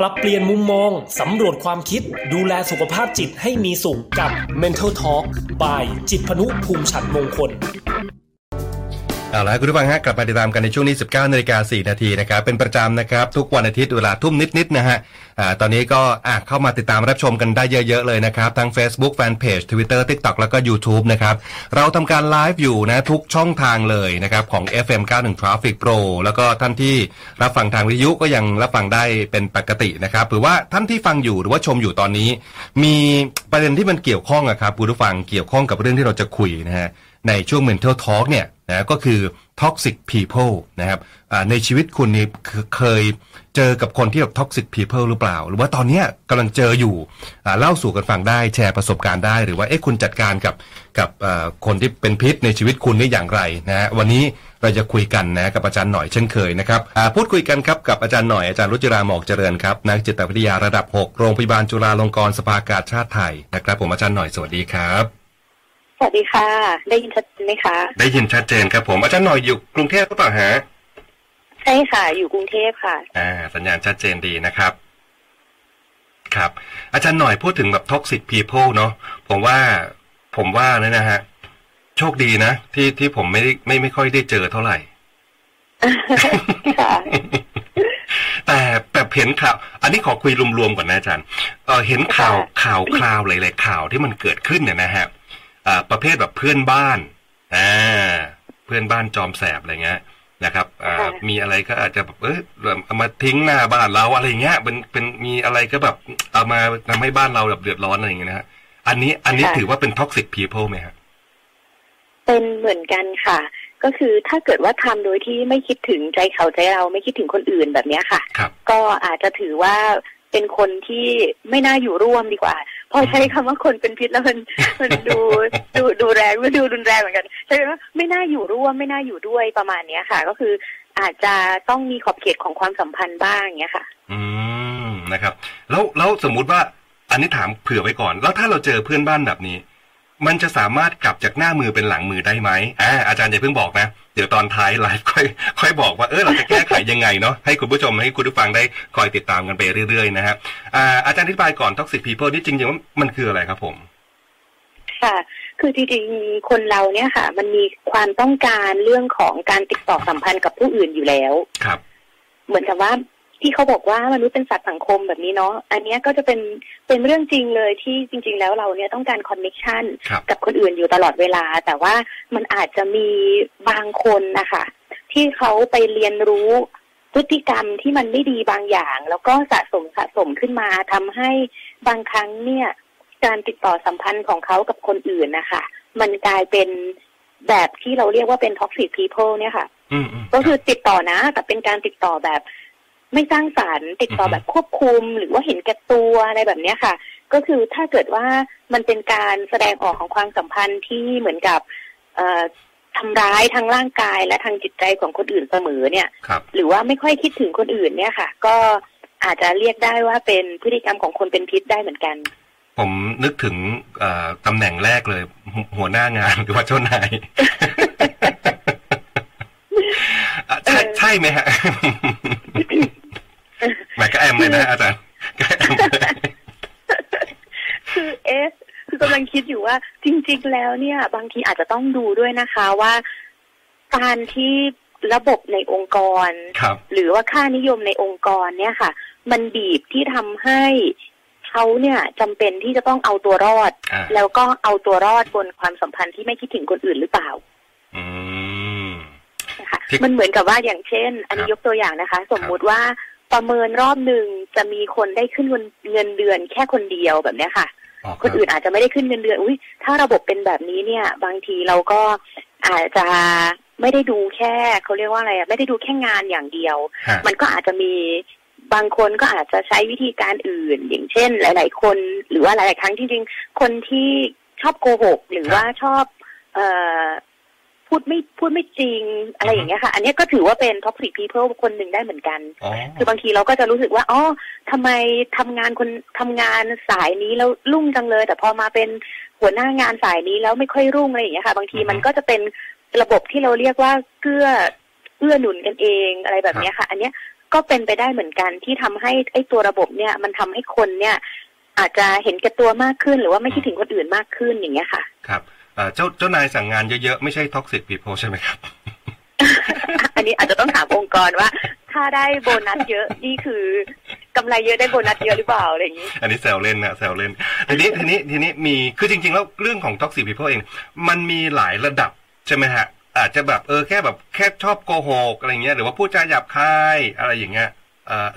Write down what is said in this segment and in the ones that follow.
ปรับเปลี่ยนมุมมอง สำรวจความคิด ดูแลสุขภาพจิตให้มีสุขกับ Mental Talk by จิตพนุภูมิฉันมงคล เอาละคุณผู้ฟังฮะกลับมาติดตามกันในช่วงนี้ 19นาฬิกา4นาทีนะครับเป็นประจำนะครับทุกวันอาทิตย์เวลาทุ่มนิดๆนะฮะอ่าตอนนี้ก็อะเข้ามาติดตามรับชมกันได้เยอะๆเลยนะครับทั้ง Facebook Fanpage Twitter TikTok แล้วก็ YouTube นะครับเราทำการไลฟ์อยู่นะทุกช่องทางเลยนะครับของ FM 91 Traffic Pro แล้วก็ท่านที่รับฟังทางวิทยุก็ยังรับฟังได้เป็นปกตินะครับหรือว่าท่านที่ฟังอยู่หรือว่าชมอยู่ตอนนี้ มีประเด็นที่มันเกี่ยวข้องอะครับคุณผู้ฟังเกี่ยวข้องกับเรื่องที่เราจะคุยนะฮะในช่วง Mental Talk เนี่ย นะก็คือ toxic people นะครับในชีวิตคุณนี่เคยเจอกับคนที่แบบ toxic people หรือเปล่า หรือว่าตอนนี้กำลังเจออยู่เล่าสู่กันฟังได้แชร์ประสบการณ์ได้ หรือว่าเอ๊ะคุณจัดการกับกับคนที่เป็นพิษในชีวิตคุณได้อย่างไรนะวันนี้เราจะคุยกันนะกับอาจารย์หน่อยเช่นเคยนะครับพูดคุยกันครับกับอาจารย์หน่อยอาจารย์รุจิราหมอกเจริญครับนักจิตวิทยาระดับ 6 โรงพยาบาลจุฬาลงกรณ์สภากาชาติไทยนะครับผมอาจารย์หน่อยสวัสดีครับ สวัสดีค่ะ ได้ยินชัดเจนไหมคะ ได้ยินชัดเจนครับผมอาจารย์หน่อยอยู่กรุงเทพหรือเปล่าฮะใช่ค่ะ อยู่กรุงเทพค่ะ อ่า สัญญาณชัดเจนดีนะครับ ครับ อาจารย์หน่อยพูดถึงแบบ toxic people เนาะผมว่าผมว่าเนี่ยนะฮะ โชคดีนะ ที่ที่ผมไม่ไม่ไม่ค่อยได้เจอเท่าไหร่แต่แต่เห็นข่าว อันนี้ขอคุยรวมๆก่อนนะอาจารย์เออเห็นข่าวข่าวคราวหลายๆข่าวที่มันเกิดขึ้นเนี่ยนะฮะอ่า ประเภทแบบเพื่อนบ้านอ่าเพื่อนบ้านจอมแสบอะไรเงี้ยนะครับอ่ามีอะไรก็อาจจะแบบเออเอามาทิ้งหน้าบ้านเราอะไรเงี้ยเป็นเป็นมีอะไรก็แบบเอามาทำให้บ้านเราแบบเดือดร้อนอะไรอย่างเงี้ยนะฮะอันนี้อันนี้ถือว่าเป็น toxic people ไหมฮะเป็นเหมือนกันค่ะ ก็คือถ้าเกิดว่าทำโดยที่ไม่คิดถึงใจเขาใจเราไม่คิดถึงคนอื่นแบบนี้ค่ะ ก็อาจจะถือว่าเป็นคนที่ไม่น่าอยู่ร่วมดีกว่า พอใช้คำว่าคนเป็นพิษแล้วมันมันดูดูดูแรงมันดูรุนแรงเหมือนกันใช่ไหมไม่น่าอยู่ร่วมไม่น่าอยู่ด้วยประมาณเนี้ยค่ะ ก็คืออาจจะต้องมีขอบเขตของความสัมพันธ์บ้างเงี้ยค่ะ อืมนะครับ แล้วแล้วสมมุติว่าอันนี้ถามเผื่อไว้ก่อน แล้วถ้าเราเจอเพื่อนบ้านแบบนี้ มันจะสามารถกลับจากหน้ามือเป็นหลังมือได้ไหมอ่าอาจารย์อย่าเพิ่งบอกนะ เดี๋ยวตอนท้ายไลฟ์ค่อยค่อยบอกว่าเออเราจะแก้ไขยังไงเนาะให้คุณผู้ชมให้คุณผู้ฟังได้คอยติดตามกันไปเรื่อยๆนะฮะอ่าอาจารย์อธิบายก่อน toxic people นี่จริงๆว่ามันคืออะไรครับผม ค่ะคือจริงๆ คนเราเนี่ยค่ะ มันมีความต้องการเรื่องของการติดต่อสัมพันธ์กับผู้อื่นอยู่แล้ว ครับ เหมือนกับว่า ที่เขาบอกว่ามนุษย์เป็นสัตว์สังคมแบบนี้เนาะอันนี้ก็จะเป็นเป็นเรื่องจริงเลยที่จริง ๆ แล้วเราเนี่ยต้องการคอนเนคชันกับคนอื่นอยู่ตลอดเวลา แต่ว่ามันอาจจะมีบางคนนะคะที่เขาไปเรียนรู้พฤติกรรมที่มันไม่ดีบางอย่าง แล้วก็สะสมสะสมขึ้นมาทำให้บางครั้งเนี่ยการติดต่อสัมพันธ์ของเขากับคนอื่นนะคะมันกลายเป็นแบบที่เราเรียกว่าเป็นท็อกซิ people เนี่ยค่ะ ก็คือติดต่อนะ แต่เป็นการติดต่อแบบ ไม่สร้างสารรค์ติดต่อแบบควบคุม หรือว่าเห็นแก่ตัวอะไรแบบนี้ค่ะ ก็คือถ้าเกิดว่ามันเป็นการแสดงออกของความสัมพันธ์ที่เหมือนกับเอ่อทำร้ายทางร่างกายและทางจิตใจของคนอื่นเสมอเนี่ยหรือว่าไม่ค่อยคิดถึงคนอื่นเนี่ยค่ะ ก็อาจจะเรียกได้ว่าเป็นพฤติกรรมของคนเป็นพิษได้เหมือนกัน ผมนึกถึงตำแหน่งแรกเลย หัวหน้างานหรือว่าเจ้านายใช่ใช่ไหมฮะแม่ก็แอมเลยนะอาจารย์ก็แอมคือเอสคือกำลังคิดอยู่ว่า จริง ๆ แล้วเนี่ย บางทีอาจจะต้องดูด้วยนะคะว่าการที่ระบบในองค์กรรหรือว่าค่านิยมในองค์กรเนี่ยค่ะ มันบีบที่ทำให้เขาเนี่ยจำเป็นที่จะต้องเอาตัวรอดแล้วก็เอาตัวรอดบนความสัมพันธ์ที่ไม่คิดถึงคนอื่นหรือเปล่า อืมค่ะมันเหมือนกับว่าอย่างเช่น อันนี้ยกตัวอย่างนะคะ สมมุติว่า ประเมินรอบหนึ่งจะมีคนได้ขึ้นเงินเดือนแค่คนเดียวแบบนี้ค่ะ คนอื่นอาจจะไม่ได้ขึ้นเงินเดือนอุ้ยถ้าระบบเป็นแบบนี้เนี่ย บางทีเราก็อาจจะไม่ได้ดูแค่เขาเรียกว่าอะไรอะไม่ได้ดูแค่งานอย่างเดียว มันก็อาจจะมีบางคนก็อาจจะใช้วิธีการอื่น อย่างเช่น หลาย ๆ คนหรือว่าหลาย ๆ ครั้งจริงๆคนที่ชอบโกหก หรือว่าชอบ เอ่อ พูดไม่พูดไม่จริงอะไรอย่างเงี้ยค่ะ อันนี้ก็ถือว่าเป็น toxic people คนหนึ่งได้เหมือนกัน คือบางทีเราก็จะรู้สึกว่าอ๋อทำไมทำงานคนทำงานสายนี้แล้วรุ่งจังเลย แต่พอมาเป็นหัวหน้างานสายนี้แล้วไม่ค่อยรุ่งอะไรอย่างเงี้ยค่ะ บางทีมันก็จะเป็นระบบที่เราเรียกว่าเกื้อเอื้อหนุนกันเองอะไรแบบนี้ค่ะ อันเนี้ยก็เป็นไปได้เหมือนกันที่ทำให้ไอ้ตัวระบบเนี่ยมันทำให้คนเนี่ย อาจจะเห็นแก่ตัวมากขึ้นหรือว่าไม่คิดถึงคนอื่นมากขึ้นอย่างเงี้ยค่ะ ครับ เจ้าเจ้านายสั่งงานเยอะๆ ไม่ใช่ท็อกซิกพีโพใช่ไหมครับ อันนี้อาจจะต้องถามองค์กรว่า ถ้าได้โบนัสเยอะนี่คือกำไรเยอะได้โบนัสเยอะหรือเปล่าอะไรอย่างนี้ อันนี้แซวเล่นนะแซวเล่นทีนี้ทีนี้ทีนี้มีคือจริง ๆ แล้วเรื่องของ toxic people เอง มันมีหลายระดับใช่ไหมฮะอาจจะแบบเออแค่แบบแค่ชอบโกหกอะไรเงี้ยหรือว่าพูดจาหยาบคายอะไรอย่างเงี้ยเอ่อ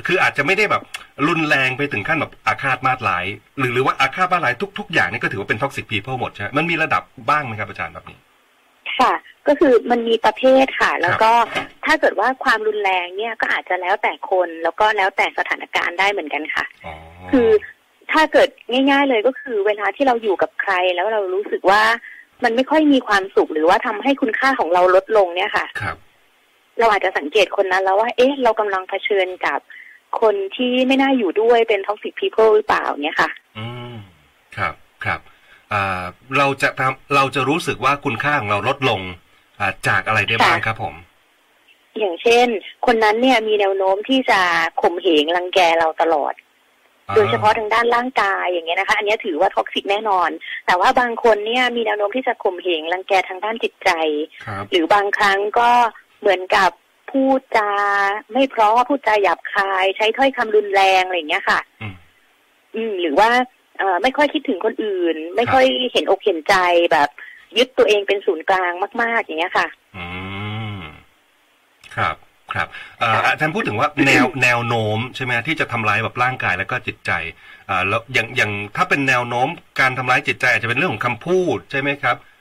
คืออาจจะไม่ได้แบบรุนแรงไปถึงขั้นแบบอาฆาตมาตร้าย หรือหรือว่าอาฆาตมาตร้ายทุก ๆ อย่างนี่ก็ถือว่าเป็น toxic people หมดใช่ไหมมันมีระดับบ้างไหมครับอาจารย์แบบนี้ ค่ะ ก็คือมันมีประเภทค่ะ แล้วก็ถ้าเกิดว่าความรุนแรงเนี่ยก็อาจจะแล้วแต่คนแล้วก็แล้วแต่สถานการณ์ได้เหมือนกันค่ะ คือถ้าเกิดง่าย ๆเลยก็คือเวลาที่เราอยู่กับใครแล้วเรารู้สึกว่ามันไม่ค่อยมีความสุขหรือว่าทำให้คุณค่าของเราลดลงเนี่ยค่ะ ครับ เราอาจจะสังเกตคนนั้นแล้วว่า เอ๊ะ เรากำลังเผชิญกับคนที่ไม่น่าอยู่ด้วยเป็นท็อกซิกพีเพิลหรือเปล่าเนี่ยค่ะ อืม ครับ ครับอ่าเราจะทำเราจะรู้สึกว่าคุณค่าของเราลดลงอ่าจากอะไรได้บ้างครับผม อย่างเช่น คนนั้นเนี่ยมีแนวโน้มที่จะข่มเหงรังแกเราตลอด โดยเฉพาะทางด้านร่างกายอย่างเงี้ยนะคะ อันนี้ถือว่า toxic แน่นอน แต่ว่าบางคนเนี่ยมีแนวโน้มที่จะข่มเหงรังแกทางด้านจิตใจ หรือบางครั้งก็ เหมือนกับพูดจาไม่เพราะพูดจาหยาบคาย ใช้ถ้อยคำรุนแรงอะไรอย่างเงี้ยค่ะ อืมหรือว่าเอ่อไม่ค่อยคิดถึงคนอื่น ไม่ค่อยเห็นอกเห็นใจแบบ ยึดตัวเองเป็นศูนย์กลางมาก ๆ อย่างเงี้ยค่ะ อืมครับครับอาจารย์พูดถึงว่าแนวแนวโน้มใช่ไหมที่จะทำร้ายแบบร่างกายแล้วก็จิตใจอ่าแล้วอย่างอย่างถ้าเป็นแนวโน้มการทำร้ายจิตใจอาจจะเป็นเรื่องของคำพูดใช่ไหมครับเอ่อ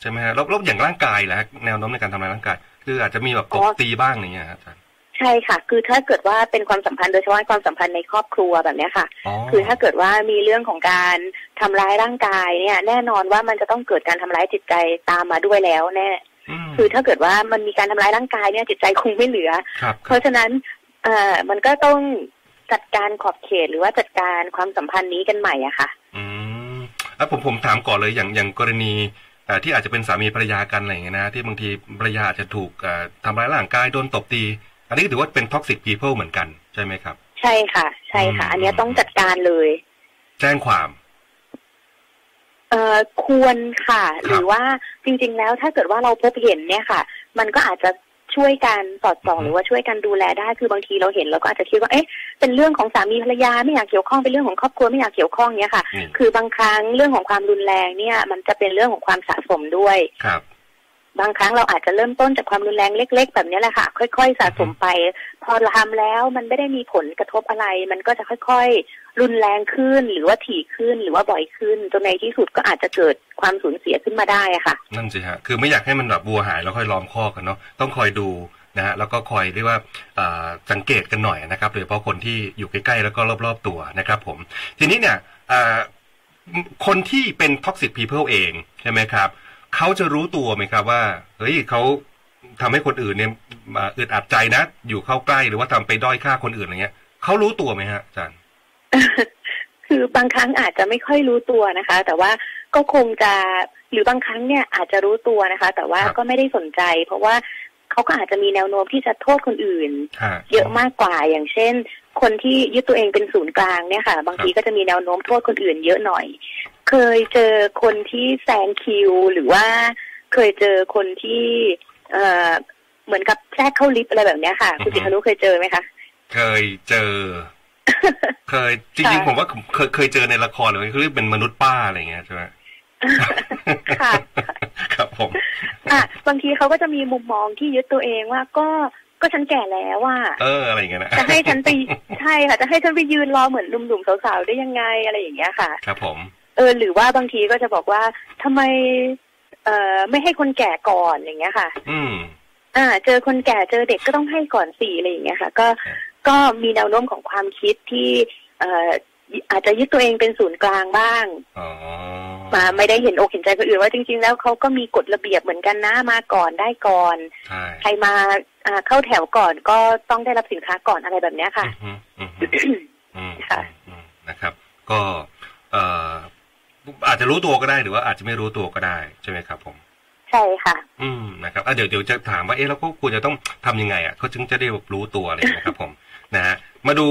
ใช่ไหมฮะแล้วแล้วอย่างร่างกายแหละแนวโน้มในการทำร้ายร่างกาย คืออาจจะมีแบบตบตีบ้างอย่างเงี้ยอาจารย์ใช่ค่ะ คือถ้าเกิดว่าเป็นความสัมพันธ์โดยเฉพาะความสัมพันธ์ในครอบครัวแบบนี้ค่ะ คือถ้าเกิดว่ามีเรื่องของการทำร้ายร่างกายเนี่ย แน่นอนว่ามันจะต้องเกิดการทำร้ายจิตใจตามมาด้วยแล้วแน่ คือถ้าเกิดว่ามันมีการทำร้ายร่างกายเนี่ยจิตใจคงไม่เหลือ เพราะฉะนั้นเอ่อมันก็ต้องจัดการขอบเขตหรือว่าจัดการความสัมพันธ์นี้กันใหม่อะค่ะอืม แล้วผมผมถามก่อนเลยอย่างอย่างกรณีที่อาจจะเป็นสามีภรรยากันอะไรอย่างเงี้ยนะที่บางทีภรรยาอาจจะถูกทำร้ายร่างกายโดนตบตี อันนี้ถือว่าเป็น toxic people เหมือนกันใช่ไหมครับ ใช่ค่ะ ใช่ค่ะ อันนี้ต้องจัดการเลย แจ้งความเอ่อควรค่ะ หรือว่าจริง ๆ แล้วถ้าเกิดว่าเราพบเห็นเนี่ยค่ะ มันก็อาจจะ ช่วยกันสอดส่องหรือว่าช่วยกันดูแลได้คือบางทีเราเห็นเราก็อาจจะคิดว่าเอ๊ะเป็นเรื่องของสามีภรรยาไม่อยากเกี่ยวข้องเป็นเรื่องของครอบครัวไม่อยากเกี่ยวข้องเนี่ยค่ะ คือบางครั้งเรื่องของความรุนแรงเนี่ย มันจะเป็นเรื่องของความสะสมด้วยครับบางครั้งเราอาจจะเริ่มต้นจากความรุนแรงเล็ก ๆ แบบนี้แหละค่ะ ค่อย ๆ สะสมไป พอทำแล้วมันไม่ได้มีผลกระทบอะไร มันก็จะค่อยๆ รุนแรงขึ้นหรือว่าถี่ขึ้นหรือว่าบ่อยขึ้นจนในที่สุดก็อาจจะเกิดความสูญเสียขึ้นมาได้ค่ะ นั่นสิฮะคือไม่อยากให้มันแบบวัวหายแล้วค่อยล้อมคอกกันเนาะต้องคอยดูนะฮะแล้วก็คอยเรียกว่าสังเกตกันหน่อยนะครับโดยเฉพาะคนที่อยู่ใกล้ๆแล้วก็รอบๆตัวนะครับผม ทีนี้เนี่ยคนที่เป็นท็อกซิ p พีเพิลเองใช่ไหมครับเขาจะรู้ตัวไหมครับว่าเฮ้ยเขาทำให้คนอื่นเนี่ยอึดอัดใจนะ อยู่เข้าใกล้หรือว่าทำไปด้อยค่าคนอื่นอะไรเงี้ยเขารู้ตัวไหมฮะอาจารย์ คือบางครั้งอาจจะไม่ค่อยรู้ตัวนะคะ แต่ว่าก็คงจะหรือบางครั้งเนี่ยอาจจะรู้ตัวนะคะ แต่ว่าก็ไม่ได้สนใจ เพราะว่าเขาก็อาจจะมีแนวโน้มที่จะโทษคนอื่น เยอะมากกว่าอย่างเช่น คนที่ยึดตัวเองเป็นศูนย์กลางเนี่ยค่ะ บางทีก็จะมีแนวโน้มโทษคนอื่นเยอะหน่อย เคยเจอคนที่แซงคิว หรือว่าเคยเจอคนที่เอ่อเหมือนกับแทรกเข้าลิฟต์อะไรแบบนี้ค่ะ คุณจิตพนุเคยเจอไหมคะ เคยเจอ เคยจริงๆผมว่าเคยเคยเจอในละครเลยคือเป็นมนุษย์ป้าอะไรเงี้ยใช่ไหมค่ะครับผมอะบางทีเขาก็จะมีมุมมองที่ยึดตัวเองว่าก็ก็ฉันแก่แล้วว่า เอออะไรอย่างเงี้ยนะจะให้ฉันไปใช่ค่ะจะให้ฉันไปยืนรอเหมือนหนุ่มๆสาวๆได้ยังไงอะไรอย่างเงี้ยค่ะ ครับผม เออ หรือว่าบางทีก็จะบอกว่าทำไม เอ่อไม่ให้คนแก่ก่อนอย่างเงี้ยค่ะ อืม อ่า เจอคนแก่เจอเด็กก็ต้องให้ก่อนสี่อะไรอย่างเงี้ยค่ะ ก็ ก็มีแนวโน้มของความคิดที่เอ่ออาจจะยึดตัวเองเป็นศูนย์กลางบ้างมาไม่ได้เห็นอกเห็นใจคนอื่นว่าจริง ๆ แล้วเขาก็มีกฎระเบียบเหมือนกันนะมาก่อนได้ก่อน ใครมาเข้าแถวก่อนก็ต้องได้รับสินค้าก่อนอะไรแบบนี้ค่ะค่ะนะครับ ก็เอ่ออาจจะรู้ตัวก็ได้หรือว่าอาจจะไม่รู้ตัวก็ได้ใช่ไหมครับ ผม ใช่ค่ะ อืมนะครับอะเดี๋ยวเดี๋ยวจะถามว่าเอ๊ะเราก็ควรจะต้องทำยังไงอะเขาจึงจะได้รู้ตัวอะไรนะครับ ผม นะฮะมาดู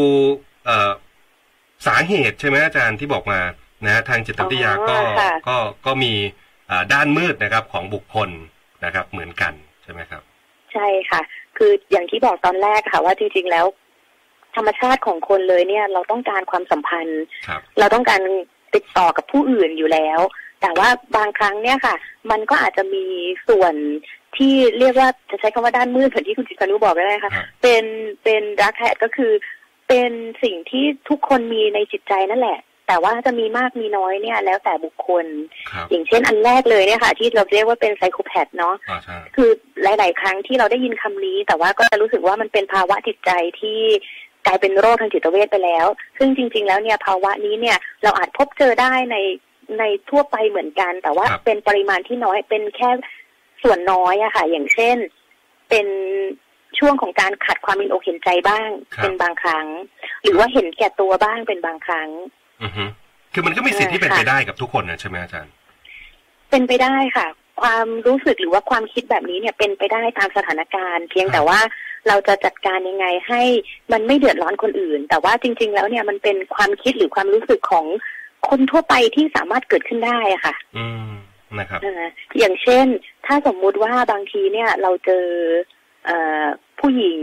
เอ่อสาเหตุใช่ไหมอาจารย์ที่บอกมานะฮะทางจิตวิทยาก็ก็ก็มีด้านมืดนะครับของบุคคลนะครับ เหมือนกันใช่ไหมครับ ใช่ค่ะ คืออย่างที่บอกตอนแรกค่ะ ว่าจริงๆแล้ว ธรรมชาติของคนเลยเนี่ย เราต้องการความสัมพันธ์เราต้องการติดต่อกับผู้อื่นอยู่แล้ว แต่ว่าบางครั้งเนี่ยค่ะ มันก็อาจจะมีส่วน ที่เรียกว่าจะใช้คำว่าด้านมืดเหมือนที่คุณจิตพานุบอกก็ได้ค่ะ เป็นเป็นดักแฮดก็คือ เป็นสิ่งที่ทุกคนมีในจิตใจนั่นแหละ แต่ว่าจะมีมากมีน้อยเนี่ย แล้วแต่บุคคล อย่างเช่นอันแรกเลยเนี่ยค่ะ ที่เราเรียกว่าเป็นไซโคแพดเนาะคือหลาย ๆ ครั้งที่เราได้ยินคำนี้ แต่ว่าก็จะรู้สึกว่ามันเป็นภาวะจิตใจที่กลายเป็นโรคทางจิตเวชไปแล้ว ซึ่งจริง ๆ แล้วเนี่ยภาวะนี้เนี่ยเราอาจพบเจอได้ในในทั่วไปเหมือนกัน แต่ว่าเป็นปริมาณที่น้อยเป็นแค่ ส่วนน้อยอะค่ะ อย่างเช่น เป็นช่วงของการขัดความมินอกเห็นใจบ้าง เป็นบางครั้ง หรือว่าเห็นแก่ตัวบ้างเป็นบางครั้ง อือฮึคือมันก็มีสิทธิ์ที่เป็นไปได้กับทุกคนนะใช่ไหมอาจารย์ เป็นไปได้ค่ะ ความรู้สึกหรือว่าความคิดแบบนี้เนี่ยเป็นไปได้ตามสถานการณ์ เพียงแต่ว่าเราจะจัดการยังไงให้มันไม่เดือดร้อนคนอื่น แต่ว่าจริง ๆ แล้วเนี่ยมันเป็นความคิดหรือความรู้สึกของคนทั่วไปที่สามารถเกิดขึ้นได้อะค่ะ อืม นะครับอย่างเช่น ถ้าสมมุติว่าบางทีเนี่ยเราเจอเอผู้หญิง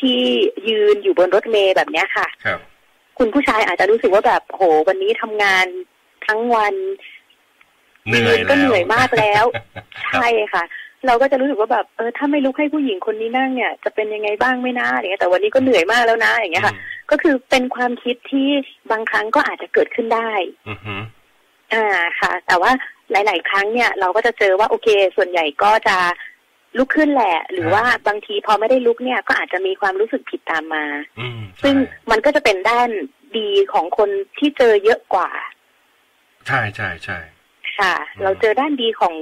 ที่ยืนอยู่บนรถเมล์แบบเนี้ยค่ะครับ คุณผู้ชายอาจจะรู้สึกว่าแบบโหวันนี้ทำงานทั้งวันเหนื่อยก็เหนื่อยมากแล้ว ใช่ค่ะ เราก็จะรู้สึกว่าแบบเออถ้าไม่ลุกให้ผู้หญิงคนนี้นั่งเนี่ย จะเป็นยังไงบ้างไม่น่าอย่างเงี้ยแต่วันนี้ก็เหนื่อยมากแล้วนะอย่างเงี้ยค่ะ ก็คือเป็นความคิดที่บางครั้งก็อาจจะเกิดขึ้นได้อ่าค่ะ แต่ว่า หลาย ๆ ครั้งเนี่ยเราก็จะเจอว่าโอเค ส่วนใหญ่ก็จะลุกขึ้นแหละ หรือว่าบางทีพอไม่ได้ลุกเนี่ยก็อาจจะมีความรู้สึกผิดตามมา ซึ่งมันก็จะเป็นด้านดีของคนที่เจอเยอะกว่า ใช่ใช่ใช่ค่ะ เราเจอด้านดีของ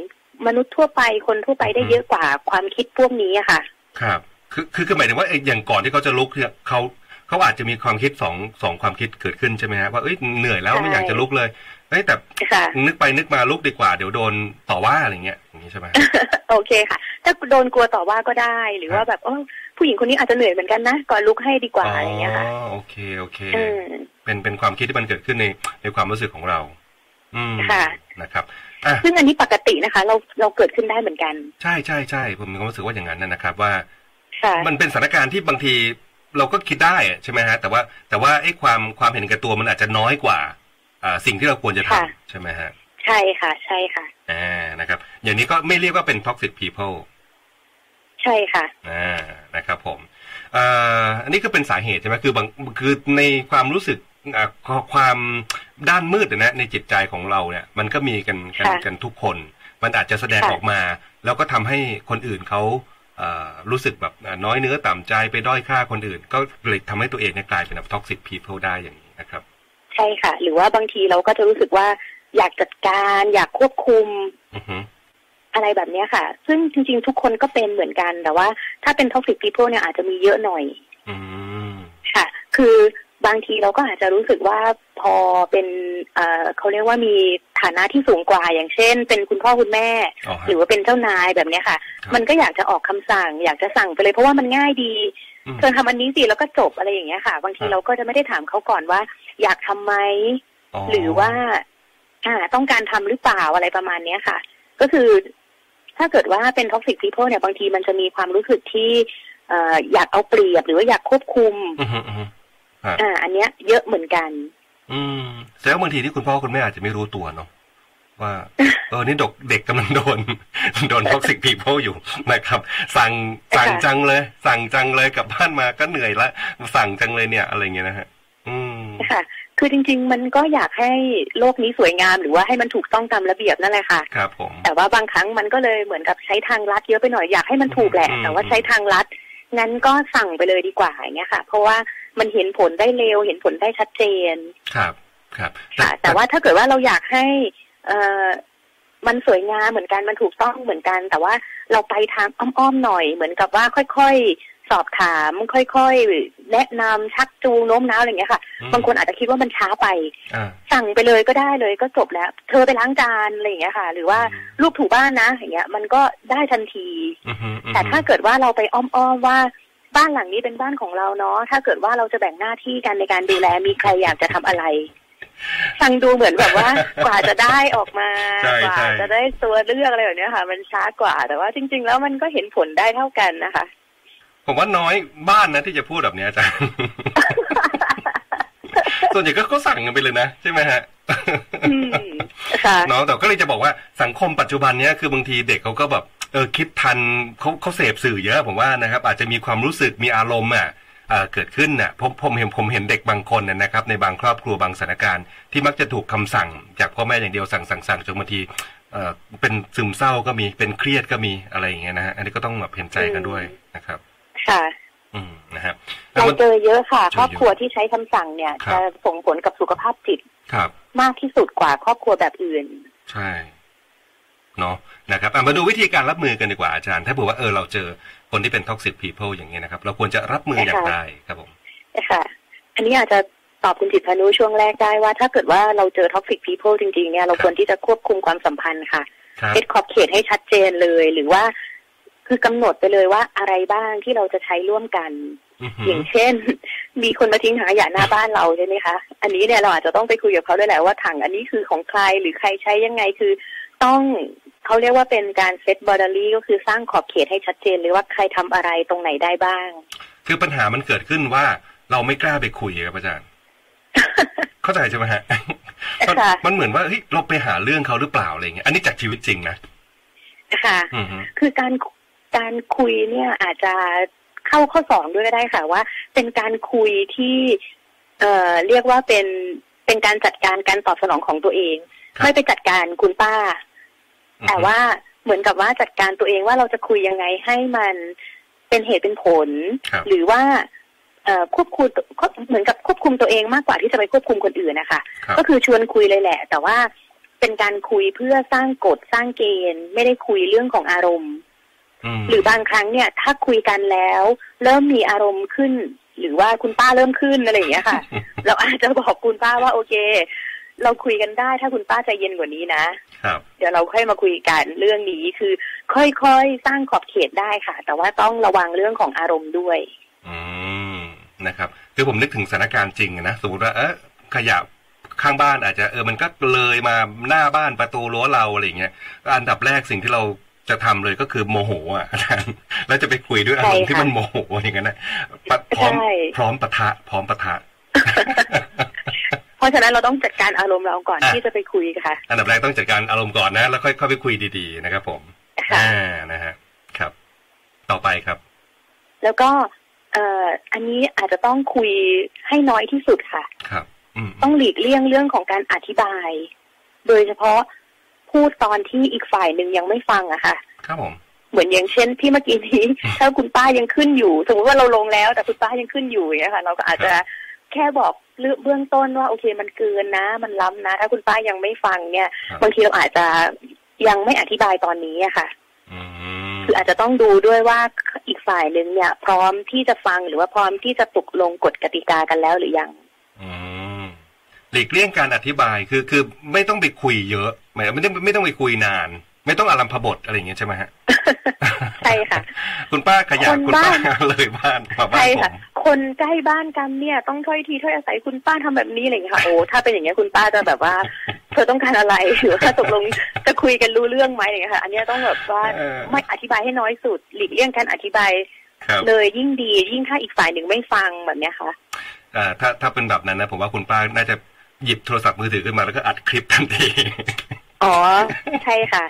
มนุษย์ทั่วไปคนทั่วไปได้เยอะกว่าความคิดพวกนี้อะค่ะ ครับ คือคือคือหมายถึงว่าอย่างก่อนที่เขาจะลุกเนี่ยเขาเขาอาจจะมีความคิดสองสองความคิดเกิดขึ้นใช่ไหมฮะว่าเอ้ยเหนื่อยแล้วไม่อยากจะลุกเลย เอ้แต่นึกไปนึกมาลุกดีกว่าเดี๋ยวโดนต่อว่าอะไรเงี้ยอย่างนี้ใช่ไหมโอเคค่ะ ถ้าโดนกลัวต่อว่าก็ได้ หรือว่าแบบอผู้หญิงคนนี้อาจจะเหนื่อยเหมือนกันนะก่อนลุกให้ดีกว่าอะไรเงี้ยค่ะอ๋อโอเคโอเค เป็นเป็นความคิดที่มันเกิดขึ้นในในความรู้สึกของเรา อืมค่ะนะครับซึ่งอันนี้ปกตินะคะ เราเราเกิดขึ้นได้เหมือนกัน ใช่ใช่ใช่ผมมีความรู้สึกว่าอย่างนั้นนะครับ ว่ามันเป็นสถานการณ์ที่บางทีเราก็คิดได้ใช่ไหมฮะ แต่ว่าแต่ว่าไอ้ความความเห็นแก่ตัวมันอาจจะน้อยกว่าอ่า สิ่งที่เราควรจะทำใช่ไหมฮะ ใช่ค่ะ ใช่ค่ะอ่านะครับ อย่างนี้ก็ไม่เรียกว่าเป็น toxic people ใช่ค่ะอ่านะครับ ผมอ่าอันนี้ก็เป็นสาเหตุใช่ไหมคือบางคือในความรู้สึกความด้านมืดนะในจิตใจของเราเนี่ย มันก็มีกันกันกันทุกคน มันอาจจะแสดงออกมา แล้วก็ทำให้คนอื่นเขารู้สึกแบบน้อยเนื้อต่ำใจไปด้อยค่าคนอื่น ก็เลยทำให้ตัวเองเนี่ยกลายเป็นแบบ toxic people ได้อย่างนี้นะครับใช่ค่ะ หรือว่าบางทีเราก็จะรู้สึกว่าอยากจัดการอยากควบคุมอะไรแบบนี้ค่ะ ซึ่งจริง ๆ ทุกคนก็เป็นเหมือนกัน แต่ว่า ถ้าเป็น toxic people เนี่ยอาจจะมีเยอะหน่อยค่ะ คือบางทีเราก็อาจจะรู้สึกว่าพอเป็นเอ่อเขาเรียกว่ามีฐานะที่สูงกว่า อย่างเช่น เป็นคุณพ่อคุณแม่ หรือว่าเป็นเจ้านายแบบนี้ค่ะ มันก็อยากจะออกคำสั่ง อยากจะสั่งไปเลยเพราะว่ามันง่ายดีเธอทำอันนี้สิแล้วก็จบอะไรอย่างเงี้ยค่ะ บางทีเราก็จะไม่ได้ถามเขาก่อนว่า อยากทำไหมหรือว่า อ่า ต้องการทำหรือเปล่าอะไรประมาณเนี้ยค่ะ ก็คือถ้าเกิดว่าเป็น toxic people เนี่ยบางทีมันจะมีความรู้สึกที่เอ่ออยากเอาเปรียบหรือว่าอยากควบคุมอ่า อันเนี้ย เยอะเหมือนกัน อืมแสดงบางทีที่คุณพ่อคุณแม่อาจจะไม่รู้ตัวเนาะว่าเออนี่ดกเด็กกำลังโดน โดน toxic people อยู่นะครับ สั่งสั่งจังเลย สั่งจังเลยกลับบ้านมาก็เหนื่อยละสั่งจังเลยเนี่ยอะไรเงี้ยนะฮะอืม ค่ะคือจริง ๆ มันก็อยากให้โลกนี้สวยงามหรือว่าให้มันถูกต้องตามระเบียบนั่นแหละค่ะครับผมแต่ว่าบางครั้งมันก็เลยเหมือนกับใช้ทางลัดเยอะไปหน่อยอยากให้มันถูกแหละ แต่ว่าใช้ทางลัดงั้นก็สั่งไปเลยดีกว่าอย่างเงี้ยค่ะ เพราะว่ามันเห็นผลได้เร็ว เห็นผลได้ชัดเจนครับครับค่ะ แต่ว่าถ้าเกิดว่าเราอยากให้เอ่อมันสวยงามเหมือนกันมันถูกต้องเหมือนกัน แต่ว่าเราไปทางอ้อมๆหน่อยเหมือนกับว่าค่อยๆ สอบถาม ค่อยๆ แนะนำชักจูงโน้มน้าวอะไรอย่างเงี้ยค่ะ บางคนอาจจะคิดว่ามันช้าไป สั่งไปเลยก็ได้เลยก็จบแล้ว เธอไปล้างจานอะไรอย่างเงี้ยค่ะ หรือว่าลูกถูบ้านนะอย่างเงี้ย มันก็ได้ทันที แต่ถ้าเกิดว่าเราไปอ้อมๆว่าบ้านหลังนี้เป็นบ้านของเราเนาะถ้าเกิดว่าเราจะแบ่งหน้าที่กันในการดูแลมีใครอยากจะทำอะไรฟังดูเหมือนแบบว่ากว่าจะได้ออกมากว่าจะได้ตัวเลือกอะไรแบบนี้ค่ะ มันช้ากว่าแต่ว่าจริง ๆ แล้วมันก็เห็นผลได้เท่ากันนะคะ ผมว่าน้อยบ้านนะที่จะพูดแบบนี้อาจารย์ ส่วนใหญ่ก็เขาสั่งกันไปเลยนะใช่ไหมฮะน้องแต่ก็เลยจะบอกว่าสังคมปัจจุบันเนี้ยคือบางทีเด็กเขาก็แบบเออคิดทันเขาเขาเสพสื่อเยอะผมว่านะครับ อาจจะมีความรู้สึกมีอารมณ์อะเกิดขึ้นน่ะผมผมเห็นผมเห็นเด็กบางคนนะครับ ในบางครอบครัวบางสถานการณ์ที่มักจะถูกคำสั่ง จากพ่อแม่อย่างเดียวสั่งสั่งสั่งจนบางทีเอ่อเป็นซึมเศร้าก็มีเป็นเครียดก็มีอะไรอย่างเงี้ยนะฮะอันนี้ก็ต้องแบบเห็นใจกันด้วยนะครับ ค่ะอืมนะครับเราเจอเยอะค่ะ ครอบครัวที่ใช้คำสั่งเนี่ยจะส่งผลกับสุขภาพจิตครับ มากที่สุดกว่าครอบครัวแบบอื่น ใช่เนาะนะครับมาดูวิธีการรับมือกันดีกว่าอาจารย์ ถ้าบอกว่าเออเราเจอคนที่เป็น toxic people อย่างเงี้ยนะครับ เราควรจะรับมืออย่างไรครับผมค่ะ อันนี้อาจจะตอบคุณจิตพานุช่วงแรกได้ว่าถ้าเกิดว่าเราเจอ toxic people จริงๆเนี่ยเราควรที่จะควบคุมความสัมพันธ์ค่ะเซตขอบเขตให้ชัดเจนเลย หรือว่า คือกำหนดไปเลยว่าอะไรบ้างที่เราจะใช้ร่วมกัน อย่างเช่น มีคนมาทิ้งถังขยะหน้าบ้านเราใช่ไหมคะ อันนี้เนี่ยเราอาจจะต้องไปคุยกับเขาด้วยแหละว่าถังอันนี้คือของใครหรือใครใช้ยังไงคือต้องเขาเรียกว่าเป็นการเซตบอร์ดารีก็คือสร้างขอบเขตให้ชัดเจนเลยว่าใครทำอะไรตรงไหนได้บ้าง คือปัญหามันเกิดขึ้นว่าเราไม่กล้าไปคุยครับอาจารย์ เข้าใจใช่ไหมฮะมันเหมือนว่าเฮ้ยเราไปหาเรื่องเขาหรือเปล่าอะไรเงี้ยอันนี้จากชีวิตจริงนะค่ะ คือการ การคุยเนี่ยอาจจะเข้าข้อสองด้วยก็ได้ค่ะว่า เป็นการคุยที่เอ่อเรียกว่าเป็นเป็นการจัดการการตอบสนองของตัวเอง ไม่ไปจัดการคุณป้า แต่ว่าเหมือนกับว่าจัดการตัวเองว่าเราจะคุยยังไงให้มันเป็นเหตุเป็นผล หรือว่าควบคุมเหมือนกับควบคุมตัวเองมากกว่าที่จะไปควบคุมคนอื่นนะคะ ก็คือชวนคุยเลยแหละ แต่ว่าเป็นการคุยเพื่อสร้างกฎสร้างเกณฑ์ ไม่ได้คุยเรื่องของอารมณ์ หรือบางครั้งเนี่ย ถ้าคุยกันแล้ว เริ่มมีอารมณ์ขึ้น หรือว่าคุณป้าเริ่มขึ้นอะไรอย่างเงี้ยค่ะ เราอาจจะบอกคุณป้าว่าโอเค เราคุยกันได้ถ้าคุณป้าใจเย็นกว่านี้นะครับเดี๋ยวเราค่อยมาคุยกันเรื่องนี้คือ ค่อยๆสร้างขอบเขตได้ค่ะ แต่ว่าต้องระวังเรื่องของอารมณ์ด้วย อืมนะครับ คือผมนึกถึงสถานการณ์จริงนะสมมติว่าเออขยะข้างบ้านอาจจะเออมันก็เลยมาหน้าบ้านประตูรั้วเราอะไรเงี้ยอันดับแรกสิ่งที่เรา จะทำเลยก็คือโมโหอะแล้วจะไปคุยด้วยอารมณ์ที่มันโมโหอย่างนั้นนะพร้อมพร้อมปะทะ พร้อมปะทะ เพราะฉะนั้นเราต้องจัดการอารมณ์เราก่อนที่จะไปคุยค่ะ อันดับแรกต้องจัดการอารมณ์ก่อนนะ แล้วค่อยเข้าไปคุยดีๆนะครับผมอ่านะฮะครับ ต่อไปครับ แล้วก็เอ่ออันนี้อาจจะต้องคุยให้น้อยที่สุดค่ะ ครับต้องหลีกเลี่ยงเรื่องของการอธิบาย โดยเฉพาะ พูดตอนที่อีกฝ่ายหนึ่งยังไม่ฟังอะค่ะ ครับผม เหมือนอย่างเช่นที่เมื่อกี้นี้ ถ้าคุณป้ายังขึ้นอยู่ สมมติว่าเราลงแล้ว แต่คุณป้ายังขึ้นอยู่อย่างนี้ค่ะ เราก็อาจจะแค่บอกเบื้องต้นว่าโอเคมันเกินนะ มันล้ำนะ ถ้าคุณป้ายังไม่ฟังเนี่ย บางทีเราอาจจะยังไม่อธิบายตอนนี้อะค่ะคืออาจจะต้องดูด้วยว่าอีกฝ่ายหนึ่งเนี่ย พร้อมที่จะฟังหรือว่าพร้อมที่จะตกลงกฎกติกากันแล้วหรือยัง หลีกเลี่ยงการอธิบายคือคือไม่ต้องไปคุยเยอะไม่ไม่ต้องไม่ต้องไปคุยนาน ไม่ต้องอารัมพบทอะไรอย่างเงี้ยใช่ไหมฮะใช่ค่ะ คุณป้าขยันคุณป้าเลยบ้านใช่ค่ะคนใกล้บ้านกันเนี่ย ต้องถ้อยทีถ้อยอาศัยคุณป้าทำแบบนี้อะไรอย่างเงี้ยค่ะโอ้ถ้าเป็นอย่างเงี้ยคุณป้าจะแบบว่าเธอต้องการอะไรหรือถ้าตกลงจะคุยกันรู้เรื่องไหมอย่างเงี้ยค่ะอันนี้ต้องแบบว่าไม่อธิบายให้น้อยสุด หลีกเลี่ยงการอธิบายเลยยิ่งดียิ่งถ้าอีกฝ่ายหนึ่งไม่ฟังแบบเนี้ยค่ะอ่าถ้าถ้าเป็นแบบนั้นนะผมว่าคุณป้าน่าจะ หยิบโทรศัพท์มือถือขึ้นมาแล้วก็อัดคลิปทันที อ๋อ ใช่ค่ะ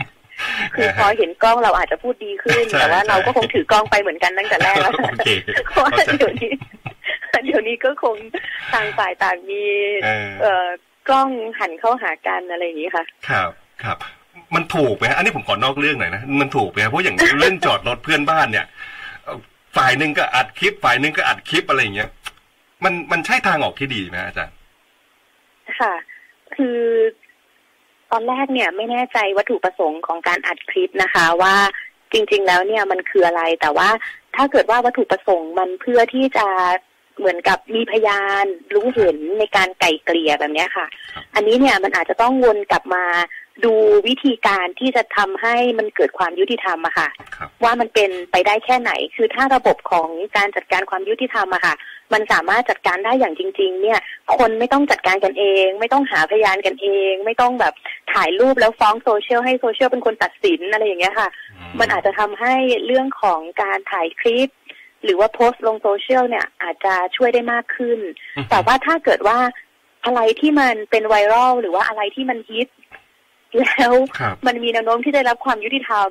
คือพอเห็นกล้องเราอาจจะพูดดีขึ้น แต่ว่าเราก็คงถือกล้องไปเหมือนกันตั้งแต่แรกแล้วเพราะว่าเดี๋ยวนี้เดี๋ยวนี้ก็คงทางฝ่ายต่างมี เอ่อกล้องหันเข้าหากันอะไรอย่างนี้ค่ะ ครับครับ มันถูกไหมฮะอันนี้ผมขอนอกเรื่องหน่อยนะ มันถูกไหมเพราะอย่างเรื่องจอดรถเพื่อนบ้านเนี่ย ฝ่ายหนึ่งก็อัดคลิป ฝ่ายหนึ่งก็อัดคลิปอะไรอย่างเงี้ย มันมันใช่ทางออกที่ดีไหมอาจารย์ ค่ะ คือตอนแรกเนี่ยไม่แน่ใจวัตถุประสงค์ของการอัดคลิปนะคะ ว่าจริง ๆ แล้วเนี่ยมันคืออะไร แต่ว่าถ้าเกิดว่าวัตถุประสงค์มันเพื่อที่จะเหมือนกับมีพยานรู้เห็นในการไก่เกลี่ยแบบนี้ค่ะ อันนี้เนี่ยมันอาจจะต้องวนกลับมา ดูวิธีการที่จะทำให้มันเกิดความยุติธรรมอะค่ะ ว่ามันเป็นไปได้แค่ไหน คือถ้าระบบของการจัดการความยุติธรรมอะค่ะ มันสามารถจัดการได้อย่างจริง ๆ เนี่ย คนไม่ต้องจัดการกันเอง ไม่ต้องหาพยานกันเอง ไม่ต้องแบบถ่ายรูปแล้วฟ้องโซเชียลให้โซเชียลเป็นคนตัดสินอะไรอย่างเงี้ยค่ะ มันอาจจะทำให้เรื่องของการถ่ายคลิปหรือว่าโพสต์ลงโซเชียลเนี่ยอาจจะช่วยได้มากขึ้น แต่ว่าถ้าเกิดว่าอะไรที่มันเป็นไวรัลหรือว่าอะไรที่มันฮิต แล้วมันมีแนวโน้มที่ได้รับความยุติธรรม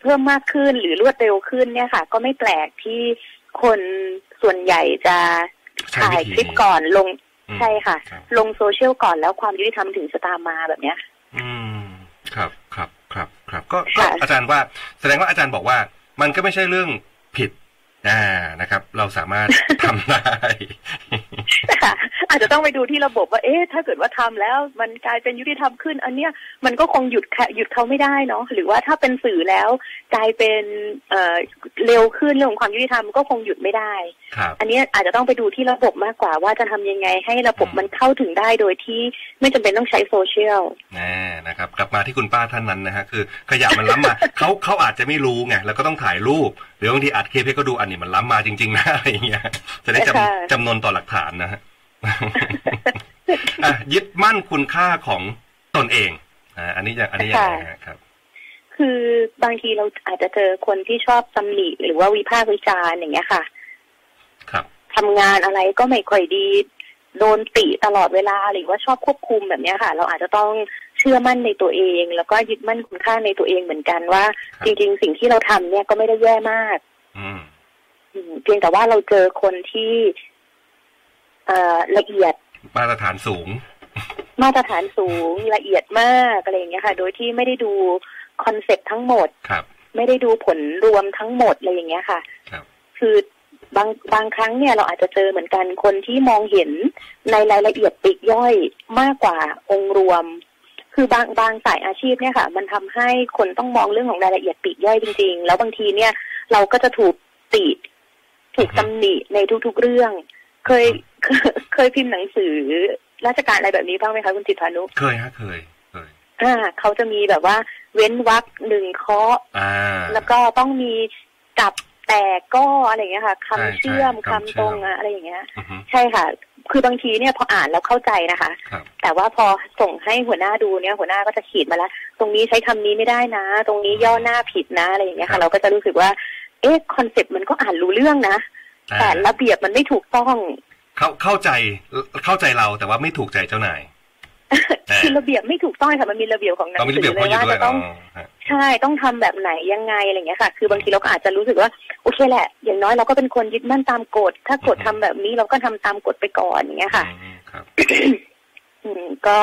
เพิ่มมากขึ้นหรือรวดเร็วขึ้นเนี่ยค่ะ ก็ไม่แปลกที่คนส่วนใหญ่จะถ่ายคลิปก่อนลงใช่ค่ะ ลงโซเชียลก่อนแล้วความยุติธรรมถึงจะตามมาแบบเนี้ย อืมครับครับครับครับ ก็อาจารย์ว่าแสดงว่าอาจารย์บอกว่า มันก็ไม่ใช่เรื่องผิดอ่านะครับ เราสามารถทำได้ ค่ะอาจจะต้องไปดูที่ระบบว่า เอ๊ะ ถ้าเกิดว่าทำแล้วมันกลายเป็นยุติธรรมขึ้น อันเนี้ยมันก็คงหยุดหยุดเขาไม่ได้เนาะหรือว่าถ้าเป็นสื่อแล้วกลายเป็นเอ่อเร็วขึ้นเรื่องของความยุติธรรมก็คงหยุดไม่ได้ อันนี้อาจจะต้องไปดูที่ระบบมากกว่า ว่าจะทำยังไงให้ระบบมันเข้าถึงได้โดยที่ไม่จำเป็นต้องใช้โซเชียลแน่นะครับกลับมาที่คุณป้าท่านนั้นนะฮะคือขยะมันล้ำมาเขาเขาอาจจะไม่รู้ไงแล้วก็ต้องถ่ายรูป หรือบางทีอัดคลิปให้ก็ดูอันนี้มันล้ำมาจริงๆนะอะไรอย่างเงี้ยจะได้จำจำนวนต่อหลักฐานนะฮะยึดมั่นคุณค่าของตนเองอ่าอันนี้อย่างอันนี้อย่างไรครับ คือบางทีเราอาจจะเจอคนที่ชอบตำหนิหรือว่าวิพากษ์วิจารณ์อย่างเงี้ยค่ะ ครับทำงานอะไรก็ไม่ค่อยดีโดนติตลอดเวลาหรือว่าชอบควบคุมแบบนี้ค่ะ เราอาจจะต้องเชื่อมั่นในตัวเอง แล้วก็ยึดมั่นคุณค่าในตัวเองเหมือนกันว่า จริง ๆ สิ่งที่เราทำเนี่ยก็ไม่ได้แย่มากอืเพียงแต่ว่าเราเจอคนที่เอ่อ ละเอียด มาตรฐานสูง มาตรฐานสูงละเอียดมากอะไรอย่างเงี้ยค่ะ โดยที่ไม่ได้ดูคอนเซ็ปทั้งหมดครับ ไม่ได้ดูผลรวมทั้งหมดอะไรอย่างเงี้ยค่ะ ครับ คือบางบางครั้งเนี่ยเราอาจจะเจอเหมือนกันคนที่มองเห็นในรายละเอียดปีกย่อยมากกว่าองค์รวม คือบางบางสายอาชีพเนี่ยค่ะ มันทำให้คนต้องมองเรื่องของรายละเอียดปีกย่อยจริง ๆ แล้วบางทีเนี่ย เราก็จะถูกติถูกตำหนิในทุกๆเรื่อง เคยเคยพิมพ์หนังสือราชการอะไรแบบนี้บ้างไหมคะคุณจิตพานุ เคยฮะเคยเคยอ่าเขาจะมีแบบว่า เว้นวรรคหนึ่งเคาะแล้วก็ต้องมีกับแต่ก็อะไรอย่างเงี้ยค่ะคำเชื่อมคำตรงอะอะไรอย่างเงี้ย ใช่ค่ะ คือบางทีเนี่ยพออ่านแล้วเข้าใจนะคะ แต่ว่าพอส่งให้หัวหน้าดูเนี่ย หัวหน้าก็จะขีดมาแล้วตรงนี้ใช้คำนี้ไม่ได้นะ ตรงนี้ย่อหน้าผิดนะอะไรอย่างเงี้ยค่ะ เราก็จะรู้สึกว่า เอ๊ะคอนเซ็ปต์มันก็อ่านรู้เรื่องนะ แต่ระเบียบมันไม่ถูกต้อง เข้าเข้าใจเข้าใจเราแต่ว่าไม่ถูกใจเจ้านายคือระเบียบไม่ถูกต้องค่ะมันมีระเบียบของหนังสือเลยว่าจะต้องใช่ต้องทำแบบไหนยังไงอะไรเงี้ยค่ะ คือบางทีเราก็อาจจะรู้สึกว่าโอเคแหละ อย่างน้อยเราก็เป็นคนยึดมั่นตามกฎ ถ้ากฎทาแบบนี้เราก็ทำตามกฎไปก่อนอย่างเงี้ยค่ะก็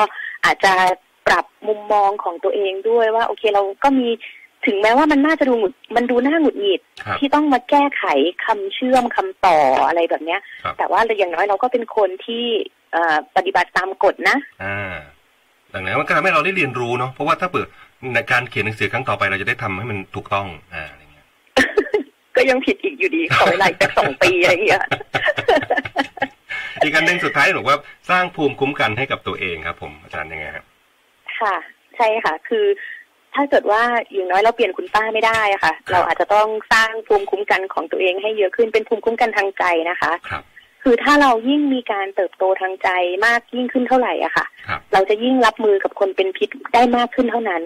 อาจจะปรับมุมมองของตัวเองด้วยว่า โอเคเราก็มี ถึงแม้ว่ามันน่าจะดูหงุดมันดูน่าหงุดหงิดที่ต้องมาแก้ไขคำเชื่อมคำต่ออะไรแบบเนี้ย แต่ว่าอย่างน้อยเราก็เป็นคนที่ปฏิบัติตามกฎนะอ่าดังนั้นมันก็ทำให้เราได้เรียนรู้เนาะเพราะว่าถ้าเปิดในการเขียนหนังสือครั้งต่อไปเราจะได้ทำให้มันถูกต้องอ่าอะไรเงี้ยก็ยังผิดอีกอยู่ดีขอเวลาอีกสองปีอะไรเงี้ยอีกอันหนึ่งสุดท้ายบอกว่าสร้างภูมิคุ้มกันให้กับตัวเองครับ ผมอาจารย์ยังไงครับค่ะ ใช่ค่ะ คือ ถ้าเกิดว่าอย่างน้อยเราเปลี่ยนคุณป้าไม่ได้อะค่ะ เราอาจจะต้องสร้างภูมิคุ้มกันของตัวเองให้เยอะขึ้นเป็นภูมิคุ้มกันทางใจนะคะครับคือถ้าเรายิ่งมีการเติบโตทางใจมากยิ่งขึ้นเท่าไหร่อะค่ะ เราจะยิ่งรับมือกับคนเป็นพิษได้มากขึ้นเท่านั้น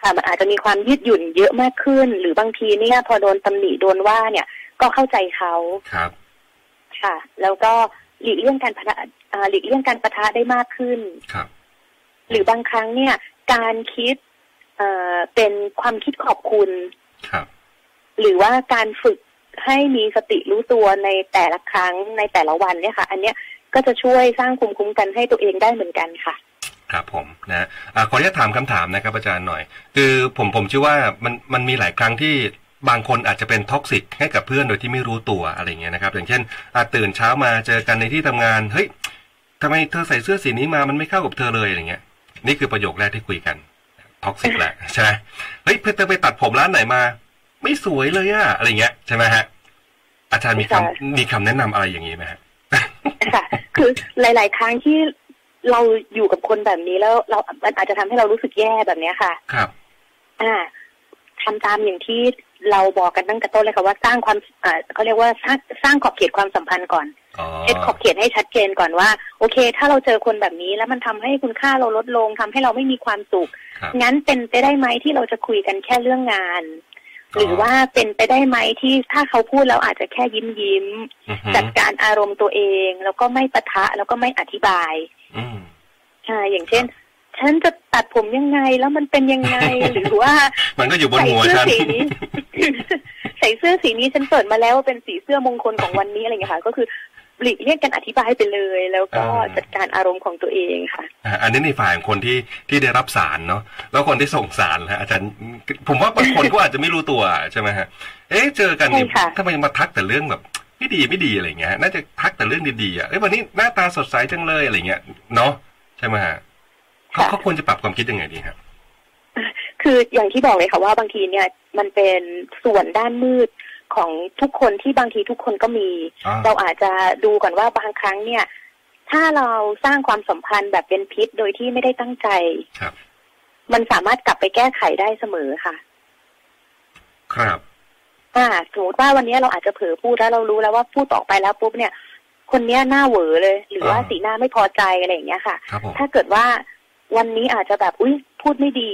ค่ะมันอาจจะมีความยืดหยุ่นเยอะมากขึ้น หรือบางทีเนี่ยพอโดนตำหนิโดนว่าเนี่ย ก็เข้าใจเขาครับ ค่ะ แล้วก็หลีกเลี่ยงการปะทะหลีกเลี่ยงการประทะได้มากขึ้นครับ หรือบางครั้งเนี่ย การคิดเอ่อเป็นความคิดขอบคุณครับ หรือว่าการฝึกให้มีสติรู้ตัวในแต่ละครั้งในแต่ละวันเนี่ยค่ะ อันเนี้ยก็จะช่วยสร้างภูมิคุ้มกันให้ตัวเองได้เหมือนกันค่ะครับผมนะอะขออนุญาตถามคำถามนะครับอาจารย์หน่อย คือผมผมเชื่อว่ามันมันมีหลายครั้งที่บางคนอาจจะเป็น toxic ให้กับเพื่อนโดยที่ไม่รู้ตัวอะไรเงี้ยนะครับ อย่างเช่นอาตื่นเช้ามาเจอกันในที่ทำงานเฮ้ยทำไมเธอใส่เสื้อสีนี้มามันไม่เข้ากับเธอเลยอะไรเงี้ย นี่คือประโยคแรกที่คุยกันท็อกซิกแหละใช่ไหมเฮ้ยเพื่อไปตัดผมร้านไหนมา ไม่สวยเลยอะอะไรเงี้ยใช่ไหมฮะ อาจารย์มีคำมีคำแนะนำอะไรอย่างนี้ไหมฮะค่ะคือหลาย ๆ ครั้งที่เราอยู่กับคนแบบนี้แล้วเรามันอาจจะทำให้เรารู้สึกแย่แบบเนี้ยค่ะ ครับ อ่าทำตามอย่างที่ เราบอกกันตั้งแต่ต้นเลยค่ะว่าสร้างความอ่าเขาเรียกว่าสร้างสร้างขอบเขตความสัมพันธ์ก่อนเซตขอบเขตให้ชัดเจนก่อนว่า โอเค ถ้าเราเจอคนแบบนี้แล้วมันทำให้คุณค่าเราลดลงทำให้เราไม่มีความสุขงั้นเป็นไปได้ไหมที่เราจะคุยกันแค่เรื่องงาน หรือว่าเป็นไปได้ไหมที่ถ้าเขาพูดแล้วอาจจะแค่ยิ้มยิ้มจัดการอารมณ์ตัวเอง แล้วก็ไม่ปะทะแล้วก็ไม่อธิบายใช่อย่างเช่น ฉันจะตัดผมยังไงแล้วมันเป็นยังไงหรือว่า มันก็อยู่บนหัวฉันใส่เสื้อสีนี้ฉันเปิดมาแล้วว่าเป็นสีเสื้อมงคลของวันนี้อะไรอย่างเงี้ยค่ะ ก็คือหลีกเลี่ยงกันอธิบายไปเลย แล้วก็จัดการอารมณ์ของตัวเองค่ะ อันนี้ในฝ่ายคนที่ที่ได้รับสารเนาะแล้วคนที่ส่งสารฮะอาจารย์ผมว่าบางคนก็อาจจะไม่รู้ตัวใช่ไหมฮะเอ๊ะเจอกันนี่ทำไมมาทักแต่เรื่องแบบไม่ดีไม่ดีอะไรเงี้ยน่าจะทักแต่เรื่องดีๆอะเอ้ยวันนี้หน้าตาสดใสจังเลยอะไรเงี้ยเนาะใช่ไหมฮะ เขาเขาควรจะปรับความคิดยังไงดีครับคืออย่างที่บอกเลยค่ะว่าบางทีเนี่ยมันเป็นส่วนด้านมืดของทุกคนที่บางทีทุกคนก็มี เราอาจจะดูก่อนว่าบางครั้งเนี่ย ถ้าเราสร้างความสัมพันธ์แบบเป็นพิษโดยที่ไม่ได้ตั้งใจครับ มันสามารถกลับไปแก้ไขได้เสมอค่ะ ครับอ่าสมมติว่าวันนี้เราอาจจะเผลอพูดแล้วเรารู้แล้วว่าพูดต่อไปแล้วปุ๊บเนี่ย คนเนี้ยหน้าเหวอเลย หรือว่าสีหน้าไม่พอใจอะไรอย่างเงี้ยค่ะ ถ้าเกิดว่า วันนี้อาจจะแบบอุ้ยพูดไม่ดี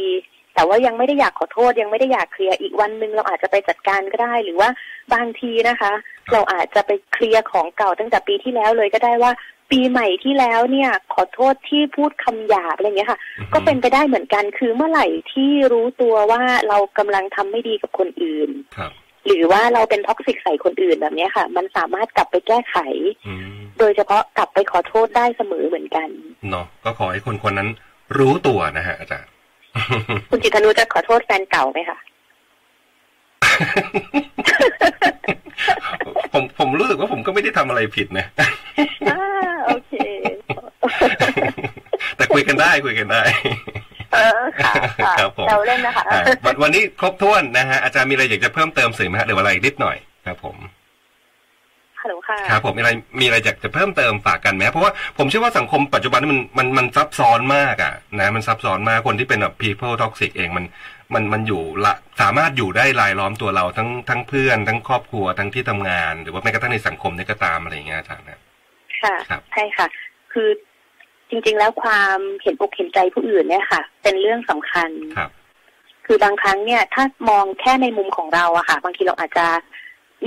แต่ว่ายังไม่ได้อยากขอโทษ ยังไม่ได้อยากเคลียร์อีกวันหนึ่งเราอาจจะไปจัดการก็ได้ หรือว่าบางทีนะคะ เราอาจจะไปเคลียร์ของเก่าตั้งแต่ปีที่แล้วเลยก็ได้ว่าปีใหม่ที่แล้วเนี่ย ขอโทษที่พูดคำหยาบอะไรเงี้ยค่ะ ก็เป็นไปได้เหมือนกันคือเมื่อไหร่ที่รู้ตัวว่าเรากำลังทำไม่ดีกับคนอื่นหรือว่าเราเป็นท็อกซิกใส่คนอื่นแบบนี้ค่ะ มันสามารถกลับไปแก้ไข โดยเฉพาะกลับไปขอโทษได้เสมอเหมือนกันเนาะก็ขอให้คนคนนั้น รู้ตัวนะฮะอาจารย์คุณจิตนุจะขอโทษแฟนเก่าไหมคะผมผมรู้สึกว่าผมก็ไม่ได้ทำอะไรผิดนะอ่าโอเค แต่คุยกันได้คุยกันได้เออค่ะครับผมเราเล่นนะคะวันนี้ครบถ้วนนะฮะอาจารย์มีอะไรอยากจะเพิ่มเติมสื่อไหมฮะหรืออะไรนิดหน่อยครับผม ฮัลโหลค่ะครับผมมีอะไรมีอะไรอยากจะเพิ่มเติมฝากกันไหมเพราะว่าผมเชื่อว่าสังคมปัจจุบันมันมันมันซับซ้อนมากอะนะมันซับซ้อนมากคนที่เป็นแบบ people toxic เองมันมันมันอยู่ละสามารถอยู่ได้รายล้อมตัวเราทั้งทั้งเพื่อน ทั้งครอบครัวทั้งที่ทำงาน หรือว่าแม้กระทั่งในสังคมนี่ก็ตามอะไรอย่างเงี้ยอาจารย์นะค่ะใช่ค่ะ คือจริง ๆ แล้วความเห็นอกเห็นใจผู้อื่นเนี่ยค่ะ เป็นเรื่องสำคัญครับ คือบางครั้งเนี่ย ถ้ามองแค่ในมุมของเราอะค่ะ บางทีเราอาจจะ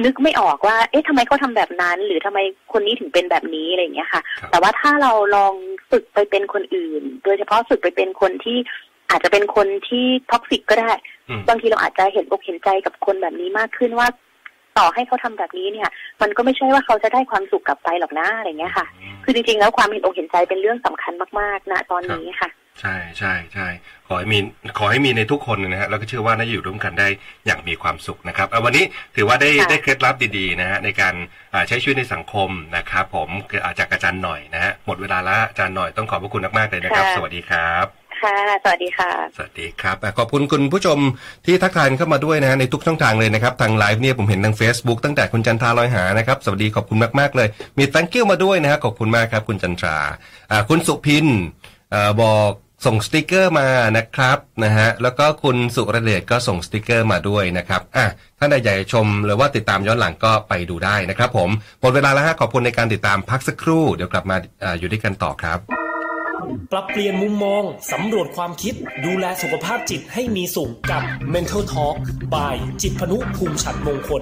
นึกไม่ออกว่า เอ๊ะทำไมเขาทาแบบนั้น หรือทำไมคนนี้ถึงเป็นแบบนี้อะไรอย่างเงี้ยค่ะ แต่ว่าถ้าเราลองฝึกไปเป็นคนอื่น โดยเฉพาะฝึกไปเป็นคนที่อาจจะเป็นคนที่ท็อกซิกก็ได้ บางทีเราอาจจะเห็นอกเห็นใจกับคนแบบนี้มากขึ้นว่า ต่อให้เขาทำแบบนี้เนี่ย มันก็ไม่ใช่ว่าเขาจะได้ความสุขกลับไปหรอกนะอะไรเงี้ยค่ะ คือจริงๆแล้วความเห็นอกเห็นใจเป็นเรื่องสำคัญมากๆนะตอนนี้ค่ะ ใช่ใช่ใช่ขอให้มีขอให้มีในทุกคนนะฮะแล้วก็เชื่อว่าน่าจะอยู่ร่วมกันได้อย่างมีความสุขนะครับวันนี้ถือว่าได้ได้เคล็ดลับดีๆนะฮะในการใช้ชีวิตในสังคมนะครับผมอาจากอาจารย์หน่อยนะฮะหมดเวลาละอาจารย์หน่อยต้องขอบพระคุณมากๆเลยนะครับ สวัสดีครับค่ะสวัสดีค่ะ สวัสดีครับ ขอบคุณคุณผู้ชมที่ทักทายเข้ามาด้วยนะฮะในทุกช่องทางเลยนะครับ ทางไลฟ์เนี่ยผมเห็นทาง Facebook ตั้งแต่คุณจันทราลอยหานะครับ สวัสดีขอบคุณมากๆเลย มี thank you มาด้วยนะฮะขอบคุณมากครับคุณจันทราคุณสุพินบอก ส่งสติกเกอร์มานะครับนะฮะแล้วก็คุณสุรเดชก็ส่งสติกเกอร์มาด้วยนะครับอะท่านใดอยากชมหรือว่าติดตามย้อนหลังก็ไปดูได้นะครับผมหมดเวลาแล้วฮะขอบคุณในการติดตามพักสักครู่เดี๋ยวกลับมาอยู่ด้วยกันต่อครับ ปรับเปลี่ยนมุมมอง สำรวจความคิดดูแลสุขภาพจิตให้มีสุขกับ Mental Talk by จิตพนุภูมิฉันมงคล